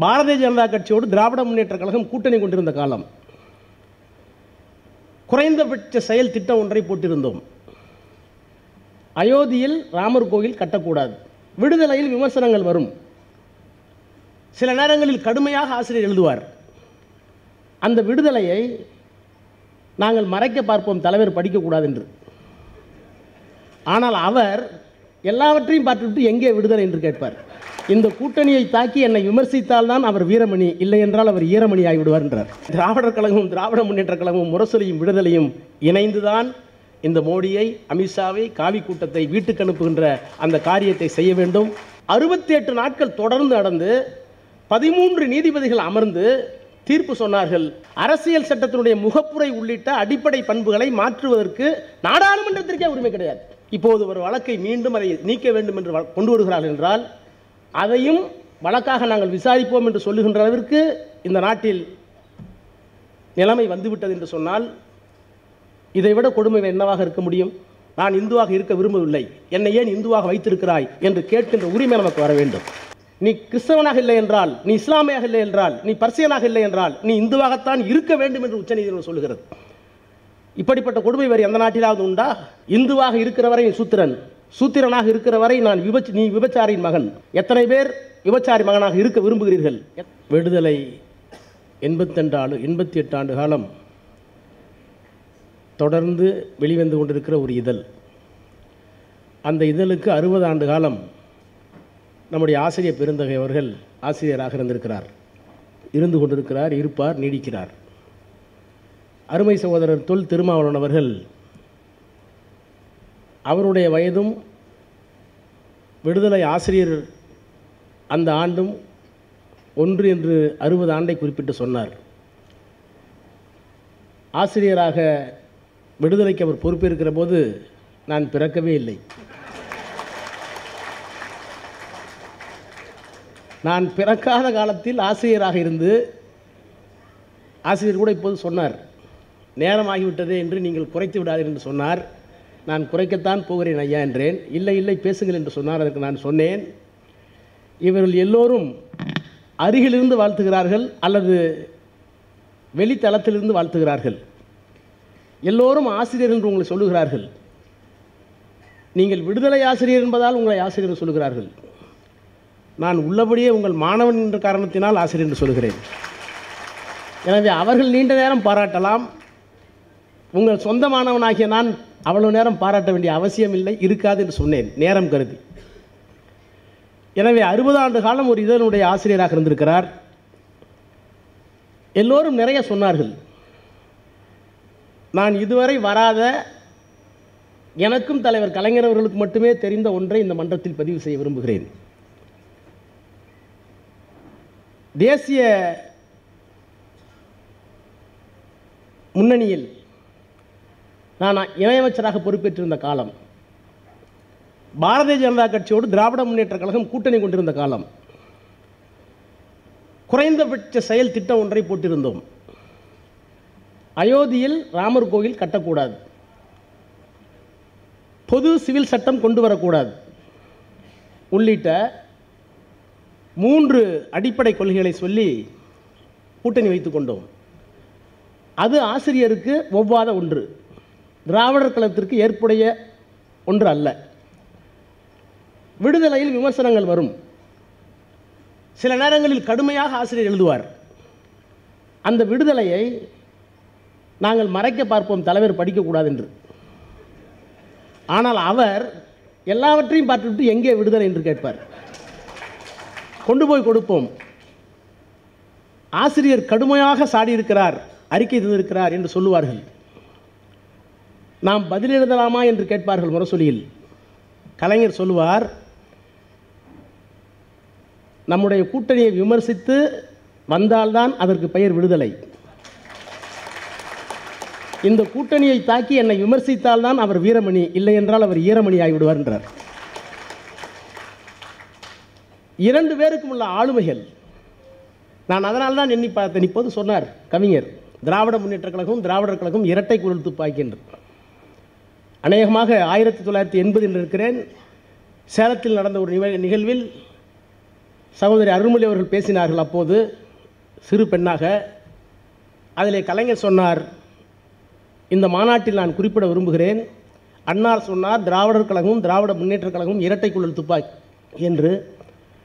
பாரதிய ஜனதா கட்சியோடு திராவிட முன்னேற்ற கழகம் கூட்டணி கொண்டிருந்த காலம். குறைந்தபட்ச செயல் திட்டம் ஒன்றை போட்டிருந்தோம். அயோத்தியில் ராமர் கோயில் கட்டக்கூடாது. விடுதலையில் விமர்சனங்கள் வரும். சில நேரங்களில் கடுமையாக ஆசிரியர் எழுதுவார். அந்த விடுதலையை நாங்கள் மறைக்க பார்ப்போம் தலைவர் படிக்கக்கூடாது என்று. ஆனால் அவர் எல்லாவற்றையும் பார்த்துவிட்டு எங்கே விடுதலை என்று கேட்பார். இந்த கூட்டணியை தாக்கி என்னை விமர்சித்தால் தான் அவர் வீரமணி இல்லை என்றால் அவர் ஈரமணி ஆகிவிடுவார் என்றார் திராவிடர் கழகமும் திராவிட முன்னேற்ற கழகமும் முரசொலியும் விடுதலையும் இணைந்துதான் இந்த மோடியை அமித்ஷாவை காவி கூட்டத்தை வீட்டுக்கு அனுப்புகின்ற அந்த காரியத்தை செய்ய வேண்டும். அறுபத்தி எட்டு நாட்கள் தொடர்ந்து நடந்து பதிமூன்று நீதிபதிகள் அமர்ந்து தீர்ப்பு சொன்னார்கள். அரசியல் சட்டத்தினுடைய முகப்புரை உள்ளிட்ட அடிப்படை பண்புகளை மாற்றுவதற்கு நாடாளுமன்றத்திற்கே உரிமை கிடையாது. இப்போது ஒரு வழக்கை மீண்டும் அதை நீக்க வேண்டும் என்று வ- கொண்டு வருகிறார்கள் என்றால் அதையும் வழக்காக நாங்கள் விசாரிப்போம் என்று சொல்லுகின்ற அளவிற்கு இந்த நாட்டில் நிலைமை வந்துவிட்டது என்று சொன்னால் இதைவிட கொடுமை என்னவாக இருக்க முடியும்? நான் இந்துவாக இருக்க விரும்பவில்லை. என்னை ஏன் இந்துவாக வைத்திருக்கிறாய் என்று கேட்கின்ற உரிமை நமக்கு வர வேண்டும். நீ கிறிஸ்தவனாக இல்லை என்றால் நீ இஸ்லாமியாக இல்லை என்றால் நீ பர்சியனாக இல்லை என்றால் நீ இந்துவாகத்தான் இருக்க வேண்டும் என்று உச்சநீதிமன்றம் சொல்லுகிறது. இப்படிப்பட்ட கொடுமை வேறு எந்த நாட்டிலாவது உண்டா? இந்துவாக இருக்கிற வரை சூத்திரன். சூத்திரனாக இருக்கிற வரை நான் விபச் நீ விபச்சாரியின் மகன். எத்தனை பேர் விபச்சாரி மகனாக இருக்க விரும்புகிறீர்கள்? விடுதலை எண்பத்தெண்டு ஆண்டு எண்பத்தி எட்டு ஆண்டு காலம் தொடர்ந்து வெளிவந்து கொண்டிருக்கிற ஒரு இதழ். அந்த இதழுக்கு அறுபது ஆண்டு காலம் நம்முடைய ஆசிரியர் பெருந்தகை அவர்கள் ஆசிரியராக இருந்திருக்கிறார். இருந்து கொண்டிருக்கிறார் இருப்பார் நீடிக்கிறார். அருமை சகோதரர் தொல் திருமாவளவன் அவர்கள் அவருடைய வயதும் விடுதலை ஆசிரியர் அந்த ஆண்டும் ஒன்று என்று அறுபது ஆண்டை குறிப்பிட்டு சொன்னார். ஆசிரியராக விடுதலைக்கு அவர் பொறுப்பேற்கிற போது நான் பிறக்கவே இல்லை. நான் பிறக்காத காலத்தில் ஆசிரியராக இருந்து ஆசிரியர் கூட இப்போது சொன்னார். நேரமாகிவிட்டதே என்று நீங்கள் குறைத்து விடாதீர்கள் என்று சொன்னார். நான் குறைக்கத்தான் போகிறேன் ஐயா என்றேன். இல்லை இல்லை பேசுங்கள் என்று சொன்னார். அதற்கு நான் சொன்னேன். இவர்கள் எல்லோரும் அருகிலிருந்து வாழ்த்துகிறார்கள் அல்லது வெளித்தளத்திலிருந்து வாழ்த்துகிறார்கள். எல்லோரும் ஆசிரியர் என்று உங்களை சொல்லுகிறார்கள். நீங்கள் விடுதலை ஆசிரியர் என்பதால் உங்களை ஆசிரியர் என்று சொல்லுகிறார்கள். நான் உள்ளபடியே உங்கள் மாணவன் என்ற காரணத்தினால் ஆசிரியர் என்று சொல்கிறேன் எனவே அவர்கள் நீண்ட நேரம் பாராட்டலாம். உங்கள் சொந்த மாணவனாகிய நான் அவ்வளவு நேரம் பாராட்ட வேண்டிய அவசியம் இல்லை இருக்காது என்று சொன்னேன். நேரம் கருதி. எனவே அறுபது ஆண்டு காலம் ஒரு இதனுடைய ஆசிரியராக இருந்திருக்கிறார். எல்லோரும் நிறைய சொன்னார்கள். நான் இதுவரை வராத எனக்கும் தலைவர் கலைஞர் அவர்களுக்கு மட்டுமே தெரிந்த ஒன்றை இந்த மன்றத்தில் பதிவு செய்ய விரும்புகிறேன். தேசிய முன்னணியில் நான் இணையமைச்சராக பொறுப்பேற்றிருந்த காலம் பாரதிய ஜனதா கட்சியோடு திராவிட முன்னேற்ற கழகம் கூட்டணி கொண்டிருந்த காலம் குறைந்தபட்ச செயல் திட்டம் ஒன்றை போட்டிருந்தோம். அயோத்தியில் ராமர் கோயில் கட்டக்கூடாது. பொது சிவில் சட்டம் கொண்டு வரக்கூடாது. உள்ளிட்ட மூன்று அடிப்படை கொள்கைகளை சொல்லி கூட்டணி வைத்துக் கொண்டோம். அது ஆசிரியருக்கு ஒவ்வாத ஒன்று. திராவிடர் கழகத்திற்கு ஏற்புடைய ஒன்று அல்ல. விடுதலையில் விமர்சனங்கள் வரும். சில நேரங்களில் கடுமையாக ஆசிரியர் எழுதுவார். அந்த விடுதலையை நாங்கள் மறைக்க பார்ப்போம் தலைவர் படிக்கக்கூடாது என்று ஆனால் அவர் எல்லாவற்றையும் பார்த்துவிட்டு எங்கே விடுதலை என்று கேட்பார். கொண்டு போய் கொடுப்போம். ஆசிரியர் கடுமையாக சாடியிருக்கிறார் அறிக்கை தந்திருக்கிறார் என்று சொல்லுவார்கள். நாம் பதில் எழுதலாமா என்று கேட்பார்கள் முரசொலியில். கலைஞர் சொல்லுவார் நம்முடைய கூட்டணியை விமர்சித்து வந்தால்தான் அதற்கு பெயர் விடுதலை. இந்த கூட்டணியை தாக்கி என்னை விமர்சித்தால்தான் அவர் வீரமணி இல்லை என்றால் அவர் ஈரமணி ஆகிவிடுவார் என்றார். இரண்டு பேருக்கும் உள்ள ஆளுமைகள் நான் அதனால் தான் எண்ணி பார்த்தேன் இப்போது சொன்னார் கவிஞர். திராவிட முன்னேற்ற கழகம் திராவிடர் கழகம் இரட்டை குரல் துப்பாக்கி என்று அநேகமாக ஆயிரத்தி தொள்ளாயிரத்தி எண்பதில் இருக்கிறேன். சேலத்தில் நடந்த ஒரு நிகழ்வில் சகோதரி அருள்மொழி அவர்கள் பேசினார்கள் அப்போது சிறு பெண்ணாக. அதிலே கலைஞர் சொன்னார் இந்த மாநாட்டில் நான் குறிப்பிட விரும்புகிறேன். அன்னார் சொன்னார் திராவிடர் கழகமும் திராவிட முன்னேற்றக் கழகமும் இரட்டை குழல் துப்பாக்கி என்று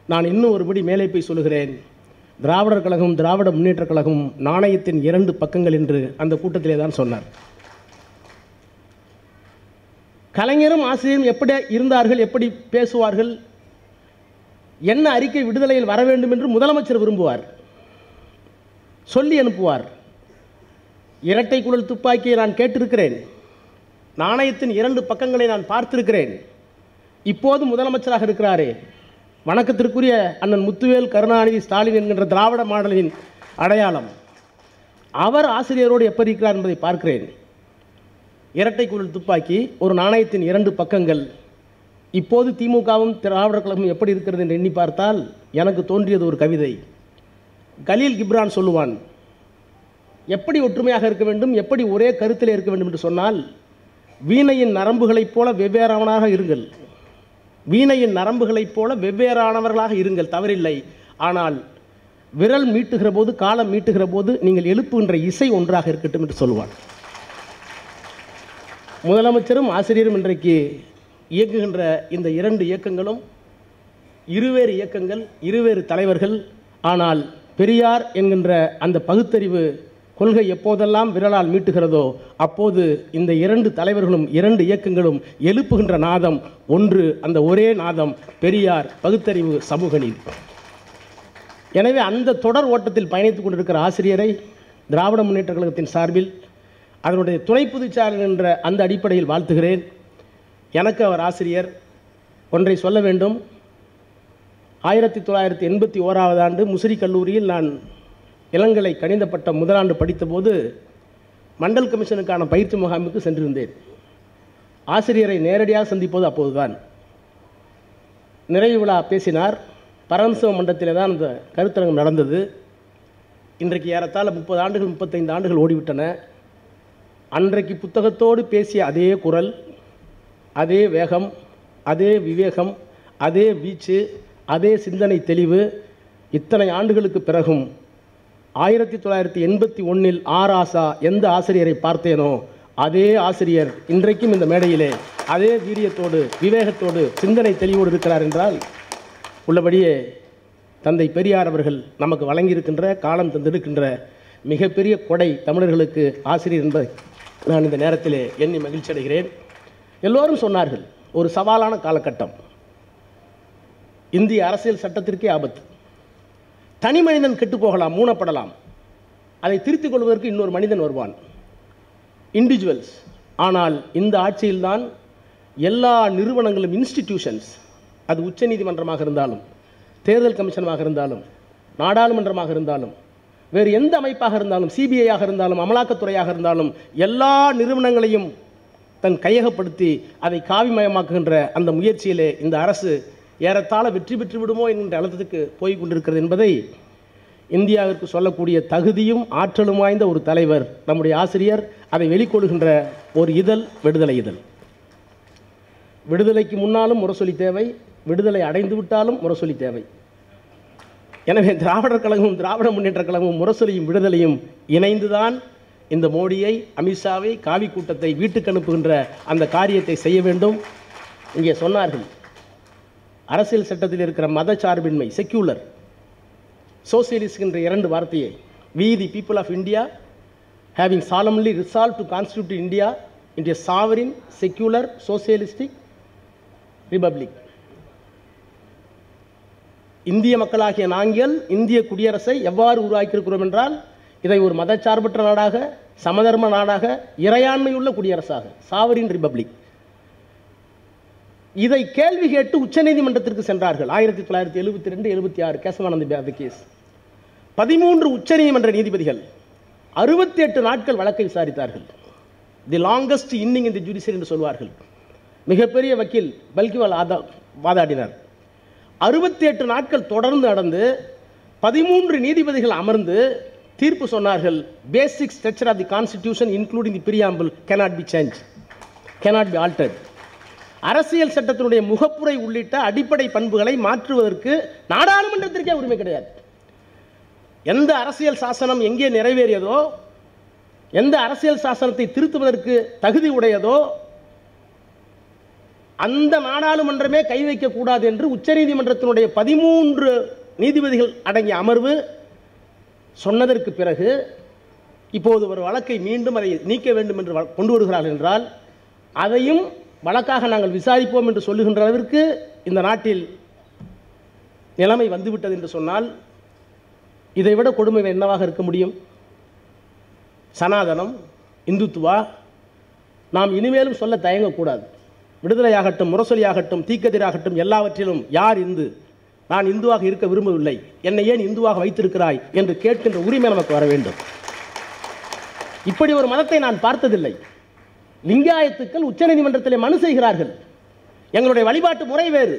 நான் இன்னும் ஒருபடி மேலே போய் சொல்லுகிறேன். திராவிடர் கழகம் திராவிட முன்னேற்றக் கழகம் நாணயத்தின் இரண்டு பக்கங்கள் என்று அந்த கூட்டத்திலே தான் சொன்னார். கலைஞரும் ஆசிரியரும் எப்படி இருந்தார்கள் எப்படி பேசுவார்கள் என்ன அறிக்கை விடுதலையில் வர வேண்டும் என்று முதலமைச்சர் விரும்புவார். சொல்லி அனுப்புவார். இரட்டை குழல் துப்பாக்கியை நான் கேட்டிருக்கிறேன். நாணயத்தின் இரண்டு பக்கங்களை நான் பார்த்திருக்கிறேன். இப்போது முதலமைச்சராக இருக்கிறாரே. வணக்கத்திற்குரிய அண்ணன் முத்துவேல் கருணாநிதி ஸ்டாலின் என்கின்ற திராவிட மாடலின் அடையாளம். அவர் ஆசிரியரோடு எப்படி இருக்கிறார் என்பதை பார்க்கிறேன். இரட்டை குழல் துப்பாக்கி ஒரு நாணயத்தின் இரண்டு பக்கங்கள். இப்போது திமுகவும் திராவிடர் கழகமும் எப்படி இருக்கிறது என்று எண்ணி பார்த்தால் எனக்கு தோன்றியது ஒரு கவிதை. கலீல் கிப்ரான் சொல்லுவான் எப்படி ஒற்றுமையாக இருக்க வேண்டும் எப்படி ஒரே கருத்தில் இருக்க வேண்டும் என்று சொன்னால் வீணையின் நரம்புகளைப் போல வெவ்வேறானவனாக இருங்கள். வீணையின் நரம்புகளைப் போல வெவ்வேறானவர்களாக இருங்கள் தவறில்லை. ஆனால் விரல் மீட்டுகிற போது காலம் மீட்டுகிற போது நீங்கள் எழுப்புகின்ற இசை ஒன்றாக இருக்கட்டும் என்று சொல்லுவான். முதலமைச்சரும் ஆசிரியரும் இன்றைக்கு இயக்குகின்ற இந்த இரண்டு இயக்கங்களும் இருவேறு இயக்கங்கள் இருவேறு தலைவர்கள். ஆனால் பெரியார் என்கின்ற அந்த பகுத்தறிவு கொள்கை எப்போதெல்லாம் விரலால் மீட்டுகிறதோ அப்போது இந்த இரண்டு தலைவர்களும் இரண்டு இயக்கங்களும் எழுப்புகின்ற நாதம் ஒன்று அந்த ஒரே நாதம் பெரியார் பகுத்தறிவு சமூக நீதி எனவே அந்த தொடர் ஓட்டத்தில் பயணித்துக் கொண்டிருக்கிற ஆசிரியரை திராவிட முன்னேற்ற கழகத்தின் சார்பில் அதனுடைய துணை பொதுச்சாளர் என்ற அந்த அடிப்படையில் வாழ்த்துகிறேன். எனக்கு அவர் ஆசிரியர். ஒன்றை சொல்ல வேண்டும். ஆயிரத்தி தொள்ளாயிரத்தி எண்பத்தி ஓராவது ஆண்டு முசிறி கல்லூரியில் நான் இளங்கலை கணித பட்டம் முதலாண்டு படித்தபோது மண்டல் கமிஷனுக்கான பயிற்சி முகாமுக்கு சென்றிருந்தேன். ஆசிரியரை நேரடியாக சந்திப்பது அப்போதுதான். நிறைவு விழா பேசினார். பரமசிவ மண்டலத்திலே தான் அந்த கருத்தரங்கம் நடந்தது. இன்றைக்கு ஏறத்தாழ முப்பது ஆண்டுகள் முப்பத்தைந்து ஆண்டுகள் ஓடிவிட்டன. அன்றைக்கு புத்தகத்தோடு பேசிய அதே குரல் அதே வேகம் அதே விவேகம் அதே வீச்சு அதே சிந்தனை தெளிவு இத்தனை ஆண்டுகளுக்கு பிறகும் ஆயிரத்தி தொள்ளாயிரத்தி எண்பத்தி ஒன்றில் ஆர் ஆசா எந்த ஆசிரியரை பார்த்தேனோ அதே ஆசிரியர் இன்றைக்கும் இந்த மேடையிலே அதே வீரியத்தோடு விவேகத்தோடு சிந்தனை தெளிவோடு இருக்கிறார் என்றால் உள்ளபடியே தந்தை பெரியார் அவர்கள் நமக்கு வழங்கியிருக்கின்ற காலம் தந்திருக்கின்ற மிகப்பெரிய கொடை தமிழர்களுக்கு ஆசிரியர் என்பதை நான் இந்த நேரத்திலே எண்ணி மகிழ்ச்சி அடைகிறேன். எல்லோரும் சொன்னார்கள் ஒரு சவாலான காலகட்டம். இந்திய அரசியல் சட்டத்திற்கே ஆபத்து. தனி மனிதன் கெட்டுப்போகலாம் மூணப்படலாம் அதை திருத்திக் கொள்வதற்கு இன்னொரு மனிதன் வருவான். இண்டிவிஜுவல்ஸ் ஆனால் இந்த ஆட்சியில்தான் எல்லா நிறுவனங்களும் இன்ஸ்டிடியூஷன்ஸ் அது உச்சநீதிமன்றமாக இருந்தாலும் தேர்தல் கமிஷனாக இருந்தாலும் நாடாளுமன்றமாக இருந்தாலும் வேறு எந்த அமைப்பாக இருந்தாலும் சிபிஐயாக இருந்தாலும் அமலாக்கத்துறையாக இருந்தாலும் எல்லா நிறுவனங்களையும் தன் கையகப்படுத்தி அதை காவிமயமாக்குகின்ற அந்த முயற்சியிலே இந்த அரசு ஏறத்தாழ வெற்றி பெற்று விடுமோ என்கின்ற அழுத்தத்துக்கு போய் கொண்டிருக்கிறது என்பதை இந்தியாவிற்கு சொல்லக்கூடிய தகுதியும் ஆற்றலும் வாய்ந்த ஒரு தலைவர் நம்முடைய ஆசிரியர் அதை வெளிக்கொள்கின்ற ஒரு இதழ் விடுதலை இதழ். விடுதலைக்கு முன்னாலும் முரசொலி தேவை விடுதலை அடைந்து விட்டாலும் முரசொலி தேவை. எனவே திராவிடர் கழகமும் திராவிட முன்னேற்ற கழகமும் முரசொலியும் விடுதலையும் இணைந்துதான் இந்த மோடியை அமித்ஷாவை காவி கூட்டத்தை வீட்டுக்கு அனுப்புகின்ற அந்த காரியத்தை செய்ய வேண்டும். இங்கே சொன்னார்கள் அரசியல் சட்டத்தில் இருக்கிற மத சார்பின்மை செக்யூலர் சோசியலிஸ்ட் என்ற இரண்டு வார்த்தையை we the people of India having solemnly resolve to constitute India இன்றைய சாவரின் செக்யூலர் சோசியலிஸ்டிக் ரிபப்ளிக் இந்திய மக்களாகிய நாங்கள் இந்திய குடியரசை எவ்வாறு உருவாக்கியிருக்கிறோம் என்றால் இதை ஒரு மதச்சார்பற்ற நாடாக சமதர்ம நாடாக இறையாண்மையுள்ள குடியரசாக சாவரின் ரிபப்ளிக் இதை கேள்வி கேட்டு உச்சநீதிமன்றத்திற்கு சென்றார்கள். ஆயிரத்தி தொள்ளாயிரத்தி எழுபத்தி ரெண்டு எழுபத்தி ஆறு கேசவானந்த பேத கேஸ் பதிமூன்று உச்சநீதிமன்ற நீதிபதிகள் அறுபத்தி எட்டு நாட்கள் வழக்கை விசாரித்தார்கள். தி லாங்கஸ்ட் இன்னிங் இந்த ஜுடிஷியல் என்று சொல்வார்கள். மிகப்பெரிய வக்கீல் பல்கிவால் ஆதா வாதாடினார். அறுபத்தி எட்டு நாட்கள் தொடர்ந்து நடந்து பதிமூன்று நீதிபதிகள் அமர்ந்து தீர்ப்பு சொன்னார்கள். Basic structure of the constitution including the preamble cannot be change cannot be altered அரசியல் சட்டத்தினுடைய முகப்புரை உள்ளிட்ட அடிப்படை பண்புகளை மாற்றுவதற்கு நாடாளுமன்றத்திற்கே உரிமை கிடையாது. எந்த அரசியல் சாசனம் எங்கே நிறைவேறியதோ எந்த அரசியல் சாசனத்தை திருத்துவதற்கு தகுதி உடையதோ அந்த நாடாளுமன்றமே கை வைக்கக்கூடாது என்று உச்சநீதிமன்றத்தினுடைய பதிமூன்று நீதிபதிகள் அடங்கிய அமர்வு சொன்னதற்கு பிறகு இப்போது ஒரு வழக்கை மீண்டும் அதை நீக்க வேண்டும் என்று வ- கொண்டு வருகிறார்கள் என்றால் அதையும் வழக்காக நாங்கள் விசாரிப்போம் என்று சொல்லுகின்ற அளவிற்கு இந்த நாட்டில் நிலைமை வந்துவிட்டது என்று சொன்னால் இதைவிட கொடுமை என்னவாக இருக்க முடியும்? சனாதனம் இந்துத்துவா நாம் இனிமேலும் சொல்ல தயங்கக்கூடாது. விடுதலையாகட்டும் முரசொலியாகட்டும் தீக்கதிராகட்டும் எல்லாவற்றிலும் யார் இந்து? நான் இந்துவாக இருக்க விரும்பவில்லை. என்னை ஏன் இந்துவாக வைத்திருக்கிறாய் என்று கேட்கின்ற உரிமை நமக்கு வர வேண்டும். இப்படி ஒரு மதத்தை நான் பார்த்ததில்லை. லிங்காயத்துக்கள் உச்சநீதிமன்றத்திலே மனு செய்கிறார்கள். எங்களுடைய வழிபாட்டு முறை வேறு.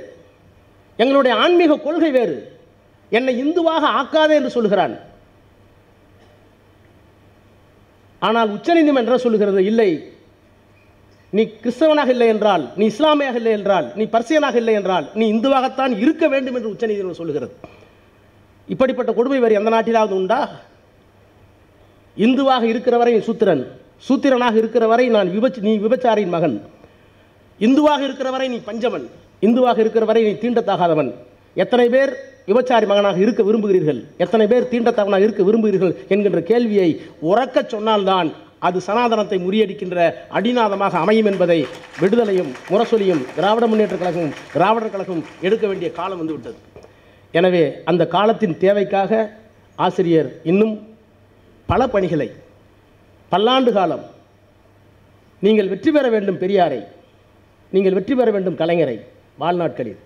எங்களுடைய ஆன்மீக கொள்கை வேறு. என்னை இந்துவாக ஆக்காதே என்று சொல்கிறான் ஆனால் உச்சநீதிமன்றம் சொல்லுகிறது இல்லை நீ கிறிஸ்தவனாக இல்லை என்றால் நீ இஸ்லாமியாக இல்லை என்றால் நீ பர்சியனாக இல்லை என்றால் நீ இந்துவாகத்தான் இருக்க வேண்டும் என்று உச்சநீதிமன்றம் சொல்லுகிறது. இப்படிப்பட்ட கொடுமை வேறு எந்த நாட்டிலாவது உண்டா? இந்துவாக இருக்கிற வரை சூத்திரன் சூத்திரனாக இருக்கிற வரை நான் விபச் நீ விபச்சாரியின் மகன். இந்துவாக இருக்கிற வரை நீ பஞ்சமன் இந்துவாக இருக்கிற வரை நீ தீண்டத்தாகாதவன். எத்தனை பேர் விபச்சாரி மகனாக இருக்க விரும்புகிறீர்கள்? எத்தனை பேர் தீண்டத்தவனாக இருக்க விரும்புகிறீர்கள்? என்கின்ற கேள்வியை உறக்கச் சொன்னால்தான் அது சனாதனத்தை முறியடிக்கின்ற அடிநாதமாக அமையும் என்பதை விடுதலையும் முரசொலியும் திராவிட முன்னேற்ற கழகமும் திராவிடர் கழகமும் எடுக்க வேண்டிய காலம் வந்துவிட்டது எனவே அந்த காலத்தின் தேவைக்காக ஆசிரியர் இன்னும் பல பணிகளை பல்லாண்டு காலம் நீங்கள் வெற்றி பெற வேண்டும் பெரியாரை நீங்கள் வெற்றி பெற வேண்டும் கலைஞரை வாழ்நாட்களில்.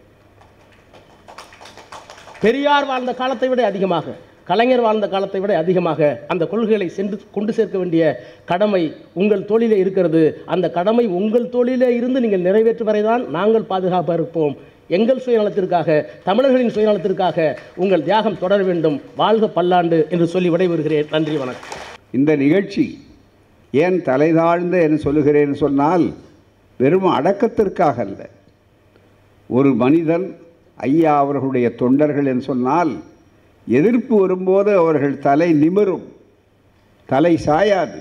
பெரியார் வாழ்ந்த காலத்தை விட அதிகமாக கலைஞர் வாழ்ந்த காலத்தை விட அதிகமாக அந்த கொள்கைகளை சென்று கொண்டு சேர்க்க வேண்டிய கடமை உங்கள் தோளிலே இருக்கிறது. அந்த கடமை உங்கள் தோளிலே இருந்து நீங்கள் நிறைவேற்றும் வரைதான் நாங்கள் பாதுகாப்பாக இருப்போம். எங்கள் சுயநலத்திற்காக தமிழர்களின் சுயநலத்திற்காக உங்கள் தியாகம் தொடர வேண்டும். வாழ்க பல்லாண்டு என்று சொல்லி விடைபெறுகிறேன். நன்றி வணக்கம். இந்த நிகழ்ச்சி ஏன் தலைதாழ்ந்த என்று சொல்லுகிறேன் சொன்னால் வெறும் அடக்கத்திற்காக அல்ல. ஒரு மனிதன் ஐயா அவர்களுடைய தொண்டர்கள் என்று சொன்னால் எதிர்ப்பு வரும்போது அவர்கள் தலை நிமிரும். தலை சாயாது.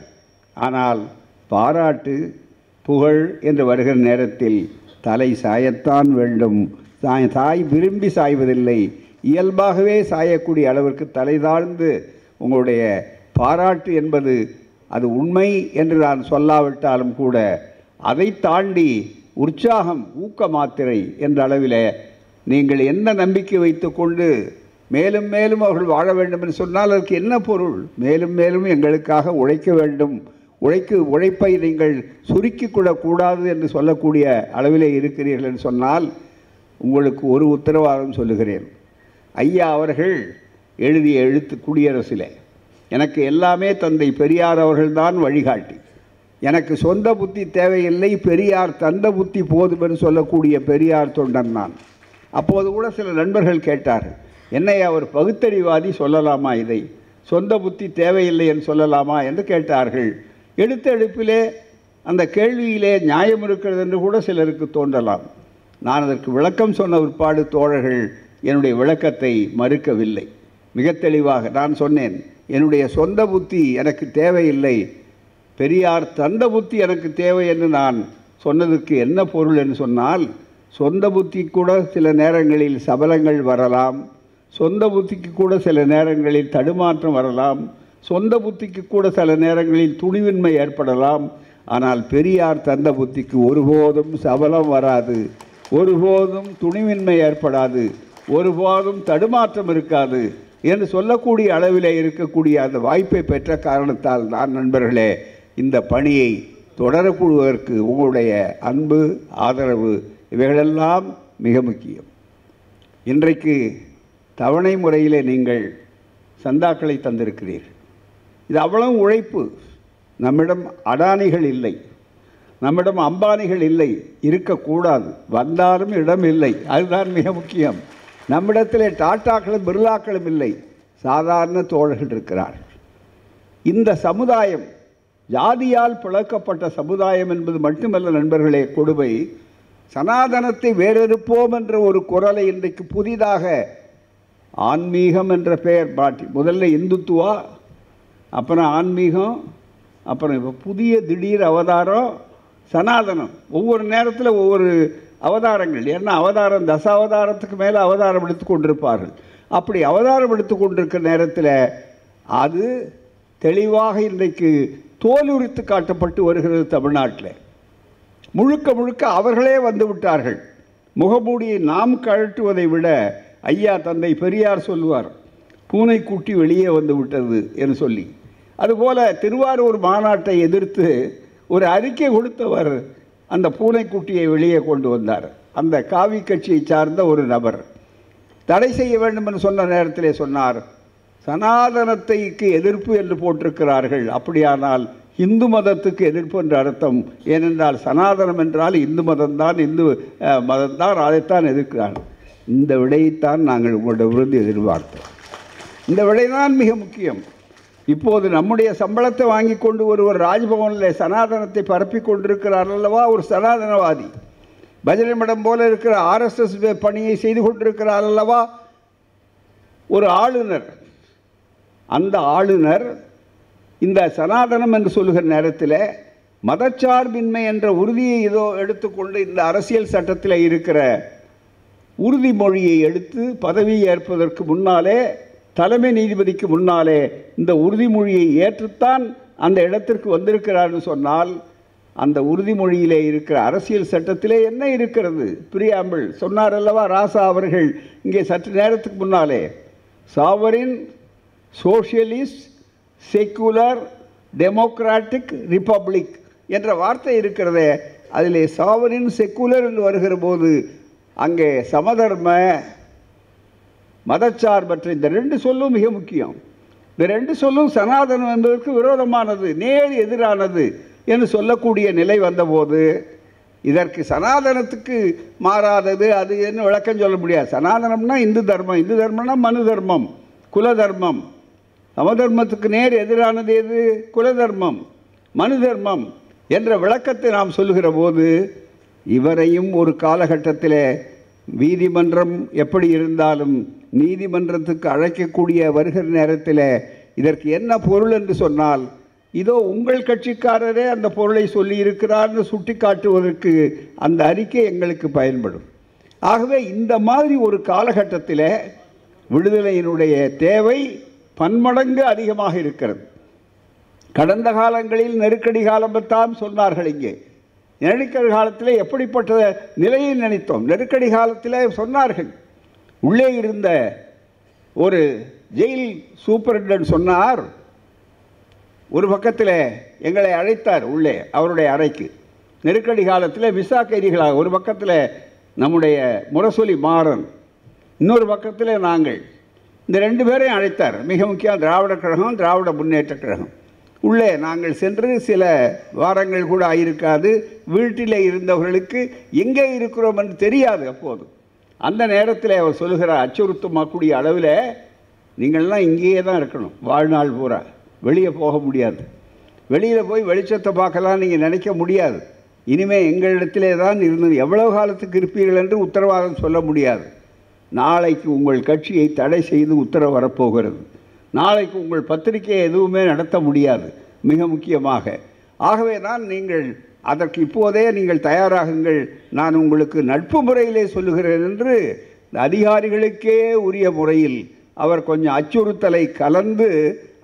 ஆனால் பாராட்டு புகழ் என்று வருகிற நேரத்தில் தலை சாயத்தான் வேண்டும். தாய் தாய் விரும்பி சாய்வதில்லை. இயல்பாகவே சாயக்கூடிய அளவிற்கு தலை தாழ்ந்து உங்களுடைய பாராட்டு என்பது அது உண்மை என்று நான் சொல்லாவிட்டாலும் கூட அதை தாண்டி உற்சாகம் ஊக்க மாத்திரை என்ற அளவில் நீங்கள் என்ன நம்பிக்கை வைத்துக்கொண்டு மேலும் மேலும் அவர்கள் வாழ வேண்டும் என்று சொன்னால் அதற்கு என்ன பொருள்? மேலும் மேலும் எங்களுக்காக உழைக்க வேண்டும். உழைக்கு உழைப்பை நீங்கள் சுருக்கிக் கொள்ளக்கூடாது என்று சொல்லக்கூடிய அளவிலே இருக்கிறீர்கள் என்று சொன்னால் உங்களுக்கு ஒரு உத்தரவாதம் சொல்லுகிறேன். ஐயா அவர்கள் எழுதிய எழுத்து குடியரசிலே எனக்கு எல்லாமே தந்தை பெரியார் அவர்கள்தான் வழிகாட்டி. எனக்கு சொந்த புத்தி தேவையில்லை பெரியார் தந்த புத்தி போதும் என்று சொல்லக்கூடிய பெரியார் தொண்டன் நான். அப்போது கூட சில நண்பர்கள் கேட்டார்கள் என்னை அவர் பகுத்தறிவாதி சொல்லலாமா இதை? சொந்த புத்தி தேவையில்லை என்று சொல்லலாமா என்று கேட்டார்கள். எடுத்த எடுப்பிலே அந்த கேள்வியிலே நியாயம் இருக்கிறது என்று கூட சிலருக்கு தோன்றலாம். நான் அதற்கு விளக்கம் சொன்ன பிற்பாடு தோழர்கள் என்னுடைய விளக்கத்தை மறுக்கவில்லை. மிக தெளிவாக நான் சொன்னேன் என்னுடைய சொந்த புத்தி எனக்கு தேவையில்லை. பெரியார் தந்த புத்தி எனக்கு தேவை என்று நான் சொன்னதற்கு என்ன பொருள் என்று சொன்னால் சொந்த புத்தி கூட சில நேரங்களில் சபலங்கள் வரலாம். சொந்த புத்திக்கு கூட சில நேரங்களில் தடுமாற்றம் வரலாம். சொந்த புத்திக்கு கூட சில நேரங்களில் துணிவின்மை ஏற்படலாம். ஆனால் பெரியார் தந்த புத்திக்கு ஒருபோதும் சபலம் வராது. ஒருபோதும் துணிவின்மை ஏற்படாது. ஒருபோதும் தடுமாற்றம் இருக்காது என்று சொல்லக்கூடிய அளவில் இருக்கக்கூடிய அந்த வாய்ப்பை பெற்ற காரணத்தால் நான் நண்பர்களே இந்த பணியை தொடரக்கூடுவதற்கு உங்களுடைய அன்பு ஆதரவு இவைகளெல்லாம் மிக முக்கியம். இன்றைக்கு தவணை முறையிலே நீங்கள் சந்தாக்களை தந்திருக்கிறீர்கள் இது அவ்வளவு உழைப்பு. நம்மிடம் அடானிகள் இல்லை. நம்மிடம் அம்பானிகள் இல்லை. இருக்கக்கூடாது. வந்தாலும் இடம் இல்லை. அதுதான் மிக முக்கியம். நம்மிடத்திலே டாட்டாக்களும் பிர்லாக்களும் இல்லை. சாதாரண தோழர்கள் இருக்கிறார்கள். இந்த சமுதாயம் ஜாதியால் பிளக்கப்பட்ட சமுதாயம் என்பது மட்டுமல்ல நண்பர்களே கொடுமை. சனாதனத்தை வேறெடுப்போம் என்ற ஒரு குரலை இன்றைக்கு புதிதாக ஆன்மீகம் என்ற பெயர் பாட்டி. முதல்ல இந்துத்துவா அப்புறம் ஆன்மீகம் அப்புறம் இப்போ புதிய திடீர் அவதாரம் சனாதனம். ஒவ்வொரு நேரத்தில் ஒவ்வொரு அவதாரங்கள். ஏன்னா அவதாரம் தசாவதாரத்துக்கு மேலே அவதாரம் எடுத்து கொண்டிருப்பார்கள். அப்படி அவதாரம் எடுத்து கொண்டிருக்கிற நேரத்தில் அது தெளிவாக இன்றைக்கு தோலுரித்து காட்டப்பட்டு வருகிறது தமிழ்நாட்டில். முழுக்க முழுக்க அவர்களே வந்து விட்டார்கள். முகமூடியை நாம் கழட்டுவதை விட ஐயா தந்தை பெரியார் சொல்லுவார் பூனைக்குட்டி வெளியே வந்து விட்டது என்று சொல்லி. அதுபோல் திருவாரூர் மாநாட்டை எதிர்த்து ஒரு அறிக்கை கொடுத்தவர் அந்த பூனைக்குட்டியை வெளியே கொண்டு வந்தார். அந்த காவி கட்சியை சார்ந்த ஒரு நபர். தடை செய்ய வேண்டும் என்று சொன்ன நேரத்திலே சொன்னார் சனாதனத்தைக்கு எதிர்ப்பு என்று போட்டிருக்கிறார்கள். அப்படியானால் இந்து மதத்துக்கு எதிர்ப்பு என்ற அர்த்தம். ஏனென்றால் சனாதனம் என்றால் இந்து மதம்தான் இந்து மதம்தான் அதைத்தான் எதிர்க்கிறார்கள். இந்த விடையைத்தான் நாங்கள் உங்களிடமிருந்து எதிர்பார்த்தோம். இந்த விடைதான் மிக முக்கியம். இப்போது நம்முடைய சம்பளத்தை வாங்கி கொண்டு ஒருவர் ராஜ்பவனில் சனாதனத்தை பரப்பி கொண்டிருக்கிறார் அல்லவா? ஒரு சனாதனவாதி. பஜனை மடம் போல இருக்கிற ஆர்எஸ்எஸ் பணியை செய்து கொண்டிருக்கிறார் அல்லவா? ஒரு ஆளுநர். அந்த ஆளுநர் இந்த சனாதனம் என்று சொல்லுகிற நேரத்தில் மதச்சார்பின்மை என்ற உறுதியை இதோ எடுத்துக்கொண்டு இந்த அரசியல் சட்டத்தில் இருக்கிற உறுதிமொழியை எடுத்து பதவி ஏற்பதற்கு முன்னாலே தலைமை நீதிபதிக்கு முன்னாலே இந்த உறுதிமொழியை ஏற்றுத்தான் அந்த இடத்திற்கு வந்திருக்கிறார்னு சொன்னால் அந்த உறுதிமொழியிலே இருக்கிற அரசியல் சட்டத்திலே என்ன இருக்கிறது? பிரியாம்பிள் சொன்னார் அல்லவா ராசா அவர்கள் இங்கே சற்று நேரத்துக்கு முன்னாலே. Sovereign socialist secular democratic republic என்ற வார்த்தை இருக்கிறதே. அதிலே சாவரின் செக்குலர் என்று வருகிற போது அங்கே சமதர்ம மதச்சார்பற்ற இந்த ரெண்டு சொல்லும் மிக முக்கியம். இந்த ரெண்டு சொல்லும் சனாதனம் என்பதற்கு விரோதமானது நேர் எதிரானது என்று சொல்லக்கூடிய நிலை வந்தபோது இதற்கு சனாதனத்துக்கு மாறாதது அது என்ன விளக்கம் சொல்ல முடியாது. சனாதனம்னா இந்து தர்மம் இந்து தர்மம்னா மனு தர்மம் குல தர்மம். சமதர்மத்துக்கு நேர் எதிரானது எது? குல தர்மம் மனு தர்மம் என்ற விளக்கத்தை நாம் சொல்லுகிற போது இவரையும் ஒரு காலகட்டத்தில் நீதிமன்றம் எப்படி இருந்தாலும் நீதிமன்றத்துக்கு அழைக்கக்கூடிய வருகிற நேரத்தில் இதற்கு என்ன பொருள் என்று சொன்னால் இதோ உங்கள் கட்சிக்காரரே அந்த பொருளை சொல்லியிருக்கிறார்னு சுட்டி காட்டுவதற்கு அந்த அறிக்கை எங்களுக்கு பயன்படும். ஆகவே இந்த மாதிரி ஒரு காலகட்டத்தில் விடுதலையினுடைய தேவை பன்மடங்கு அதிகமாக இருக்கிறது. கடந்த காலங்களில் நெருக்கடி காலம்தான் சொன்னார்கள் இங்கே. நெருக்கடி காலத்தில் எப்படிப்பட்ட நிலையை நினைத்தோம்? நெருக்கடி காலத்தில் சொன்னார்கள். உள்ளே இருந்த ஒரு ஜெயில் சூப்பரண்டன் சொன்னார் ஒரு பக்கத்தில் எங்களை அழைத்தார் உள்ளே அவருடைய அறைக்கு. நெருக்கடி காலத்தில் விசா கைதிகளாக ஒரு பக்கத்தில் நம்முடைய முரசொலி மாறன் இன்னொரு பக்கத்தில் நாங்கள். இந்த ரெண்டு பேரையும் அழைத்தார். மிக முக்கியம் திராவிட கழகம் திராவிட முன்னேற்ற கழகம். உள்ளே நாங்கள் சென்று சில வாரங்கள் கூட ஆயிருக்காது. வீட்டில் இருந்தவர்களுக்கு எங்கே இருக்கிறோம் என்று தெரியாது அப்போது. அந்த நேரத்தில் அவர் சொல்லுகிற அச்சுறுத்தமாக்கூடிய அளவில் நீங்கள்லாம் இங்கேயே தான் இருக்கணும். வாழ்நாள் பூரா. வெளியே போக முடியாது. வெளியில் போய் வெளிச்சத்தை பார்க்கலாம் நீங்கள் நினைக்க முடியாது. இனிமேல் எங்களிடத்திலே தான் இருந்து எவ்வளவு காலத்துக்கு இருப்பீர்கள் என்று உத்தரவாதம் சொல்ல முடியாது. நாளைக்கு உங்கள் கட்சியை தடை செய்து உத்தரவு வரப்போகிறது. நாளைக்கு உங்கள் பத்திரிகையை எதுவுமே நடத்த முடியாது மிக முக்கியமாக. ஆகவே தான் நீங்கள் அதற்கு இப்போதே நீங்கள் தயாராகுங்கள். நான் உங்களுக்கு நட்பு முறையிலே சொல்லுகிறேன் என்று அதிகாரிகளுக்கே உரிய முறையில் அவர் கொஞ்சம் அச்சுறுத்தலை கலந்து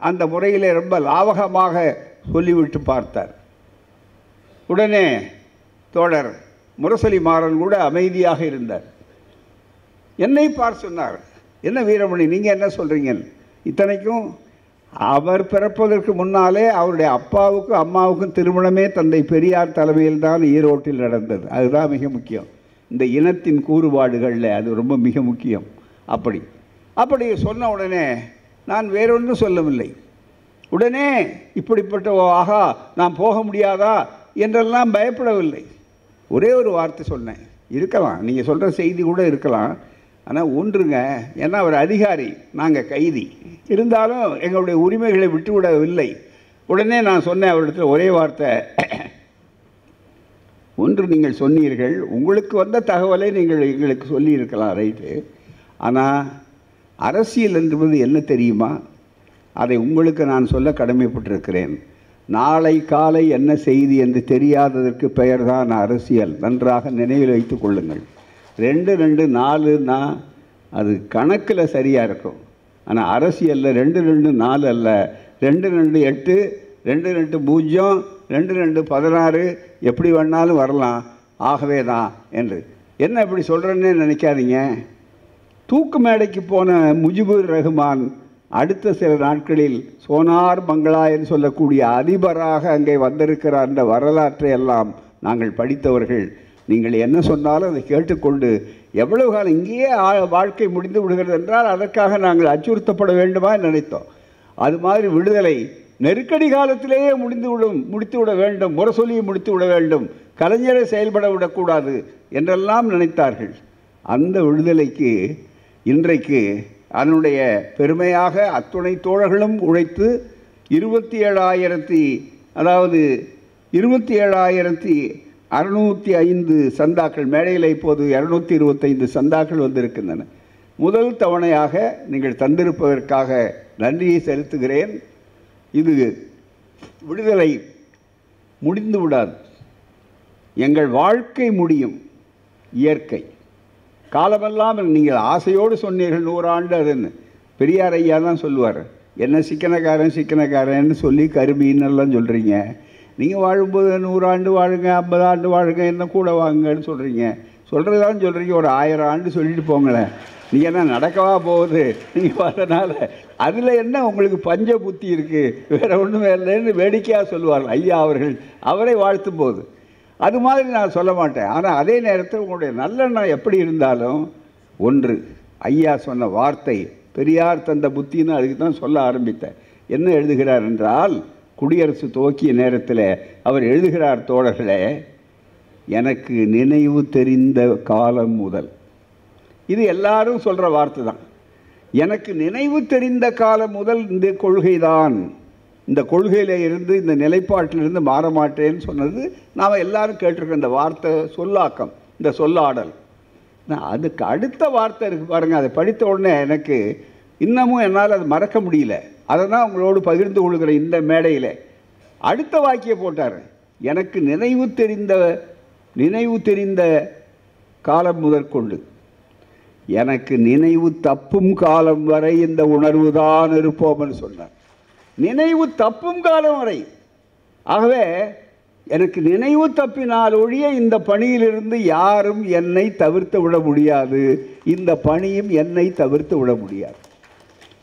அந்த முறையிலே ரொம்ப லாவகமாக சொல்லிவிட்டு பார்த்தார். உடனே தோழர் முரசொலி மாறன் கூட அமைதியாக இருந்தார். என்னை பார் சொன்னார். என்ன வீரமணி நீங்கள் என்ன சொல்கிறீங்க இத்தனைக்கும் அவர் பிறப்பதற்கு முன்னாலே அவருடைய அப்பாவுக்கும் அம்மாவுக்கும் திருமணமே தந்தை பெரியார் தலைமையில் தான் ஈரோட்டில் நடந்தது. அதுதான் மிக முக்கியம். இந்த இனத்தின் கூறுபாடுகளில் அது ரொம்ப மிக முக்கியம். அப்படி. அப்படி சொன்ன உடனே நான் வேறொன்றும் சொல்லவில்லை. உடனே இப்படிப்பட்ட ஆகா நான் போக முடியாதா என்றெல்லாம் பயப்படவில்லை. ஒரே ஒரு வார்த்தை சொன்னேன். இருக்கலாம். நீங்கள் சொல்கிற செய்தி கூட இருக்கலாம். ஆனால் ஒன்றுங்க. ஏன்னா அவர் அதிகாரி நாங்கள் கைதி. இருந்தாலும் எங்களுடைய உரிமைகளை விட்டுவிடவில்லை. உடனே நான் சொன்னேன் அவரிடத்தில் ஒரே வார்த்தை. ஒன்று நீங்கள் சொன்னீர்கள் உங்களுக்கு வந்த தகவலை நீங்கள் எங்களுக்கு சொல்லியிருக்கலாம் ரைட்டு ஆனால் அரசியல் என்பது என்ன தெரியுமா? அதை உங்களுக்கு நான் சொல்ல கடமைப்பட்டிருக்கிறேன். நாளை காலை என்ன செய்தி என்று தெரியாததற்கு பெயர்தான் அரசியல். நன்றாக நினைவில் வைத்துக் கொள்ளுங்கள். ரெண்டு ரெண்டு நாலுன்னா அது கணக்கில் சரியாக இருக்கும். ஆனால் அரசியலில் ரெண்டு ரெண்டு நாலு அல்ல. ரெண்டு ரெண்டு எட்டு ரெண்டு ரெண்டு பூஜ்ஜியம் ரெண்டு ரெண்டு பதினாறு எப்படி வேணாலும் வரலாம். ஆகவே தான் என்று. என்ன இப்படி சொல்கிறேன்னே நினைக்காதீங்க. தூக்கு மேடைக்கு போன முஜிபுர் ரஹ்மான் அடுத்த சில நாட்களில் சோனார் பங்களா என்று சொல்லக்கூடிய அதிபராக அங்கே வந்திருக்கிறார். என்ற வரலாற்றை எல்லாம் நாங்கள் படித்தவர்கள். நீங்கள் என்ன சொன்னாலும் அதை கேட்டுக்கொண்டு எவ்வளவு காலம் இங்கேயே வாழ்க்கை முடிந்து விடுகிறது என்றால் அதற்காக நாங்கள் அச்சுறுத்தப்பட வேண்டுமா? நினைத்தோம். அது மாதிரி விடுதலை நெருக்கடி காலத்திலேயே முடிந்து விடும் முடித்து விட வேண்டும் முரசொலியை முடித்து விட வேண்டும் கலைஞரை செயல்பட விடக்கூடாது என்றெல்லாம் நினைத்தார்கள். அந்த விடுதலைக்கு இன்றைக்கு அதனுடைய பெருமையாக அத்துணை தோழர்களும் உழைத்து இருபத்தி ஏழாயிரத்தி அதாவது இருபத்தி ஏழாயிரத்தி அறுநூற்றி ஐந்து சந்தாக்கள் மேடையில் இப்போது இரநூத்தி இருபத்தைந்து சந்தாக்கள் வந்திருக்கின்றன. முதல் தவணையாக நீங்கள் தந்திருப்பதற்காக நன்றியை செலுத்துகிறேன். இது விடுதலை முடிந்து விடாது. எங்கள் வாழ்க்கை முடியும் இயற்கை. காலமெல்லாம் நீங்கள் ஆசையோடு சொன்னீர்கள் நூறாண்டு அதுன்னு பெரியார் ஐயா தான் சொல்லுவார் என்ன சிக்கனக்காரன் சிக்கனக்காரன்னு சொல்லி கருமின்னு எல்லாம் சொல்கிறீங்க நீங்கள் வாழும்போது நூறாண்டு வாழுங்க ஐம்பது ஆண்டு வாழுங்க என்ன கூட வாங்கன்னு சொல்கிறீங்க சொல்கிறதான்னு சொல்கிறீங்க ஒரு ஆயிரம் ஆண்டு சொல்லிட்டு போங்களேன். நீங்கள் என்ன நடக்கவா போகுது? நீங்கள் அதனால் அதில் என்ன உங்களுக்கு பஞ்ச புத்தி இருக்குது வேறு ஒன்றும் இல்லைன்னு வேடிக்கையாக சொல்லுவார்கள். ஐயா அவர்கள் அவரை வாழ்த்தும் போது. அது மாதிரி நான் சொல்ல மாட்டேன். ஆனால் அதே நேரத்தில் உங்களுடைய நல்லெண்ணம் எப்படி இருந்தாலும் ஒன்று ஐயா சொன்ன வார்த்தை பெரியார் தந்த புத்தின்னு அதுக்கு தான் சொல்ல ஆரம்பித்தேன். என்ன எழுதுகிறார் என்றால் குடியரசு துவக்கிய நேரத்தில் அவர் எழுதுகிறார் தோழர்களே எனக்கு நினைவு தெரிந்த காலம் முதல். இது எல்லாரும் சொல்கிற வார்த்தை தான். எனக்கு நினைவு தெரிந்த காலம் முதல் இந்த கொள்கை தான் இந்த கொள்கையில் இருந்து இந்த நிலைப்பாட்டிலிருந்து மாற மாட்டேன்னு சொன்னது நாம் எல்லாரும் கேட்டிருக்கோம் இந்த வார்த்தை சொல்லாக்கம் இந்த சொல்லாடல். நான் அதுக்கு அடுத்த வார்த்தை இருக்குது பாருங்கள் அதை படித்த உடனே எனக்கு இன்னமும் என்னால் அது மறக்க முடியல. அதை தான் உங்களோடு பகிர்ந்து கொள்கிற இந்த மேடையில். அடுத்த வாக்கிய போட்டார். எனக்கு நினைவு தெரிந்த நினைவு தெரிந்த காலம் முதற்கொண்டு. எனக்கு நினைவு தப்பும் காலம் வரை இந்த உணர்வு தான் இருப்போம்னு சொன்னார். நினைவு தப்பும் காலம் வரை. ஆகவே எனக்கு நினைவு தப்பினால் ஒழிய இந்த பணியிலிருந்து யாரும் என்னை தவிர்த்து விட முடியாது. இந்த பணியும் என்னை தவிர்த்து விட முடியாது.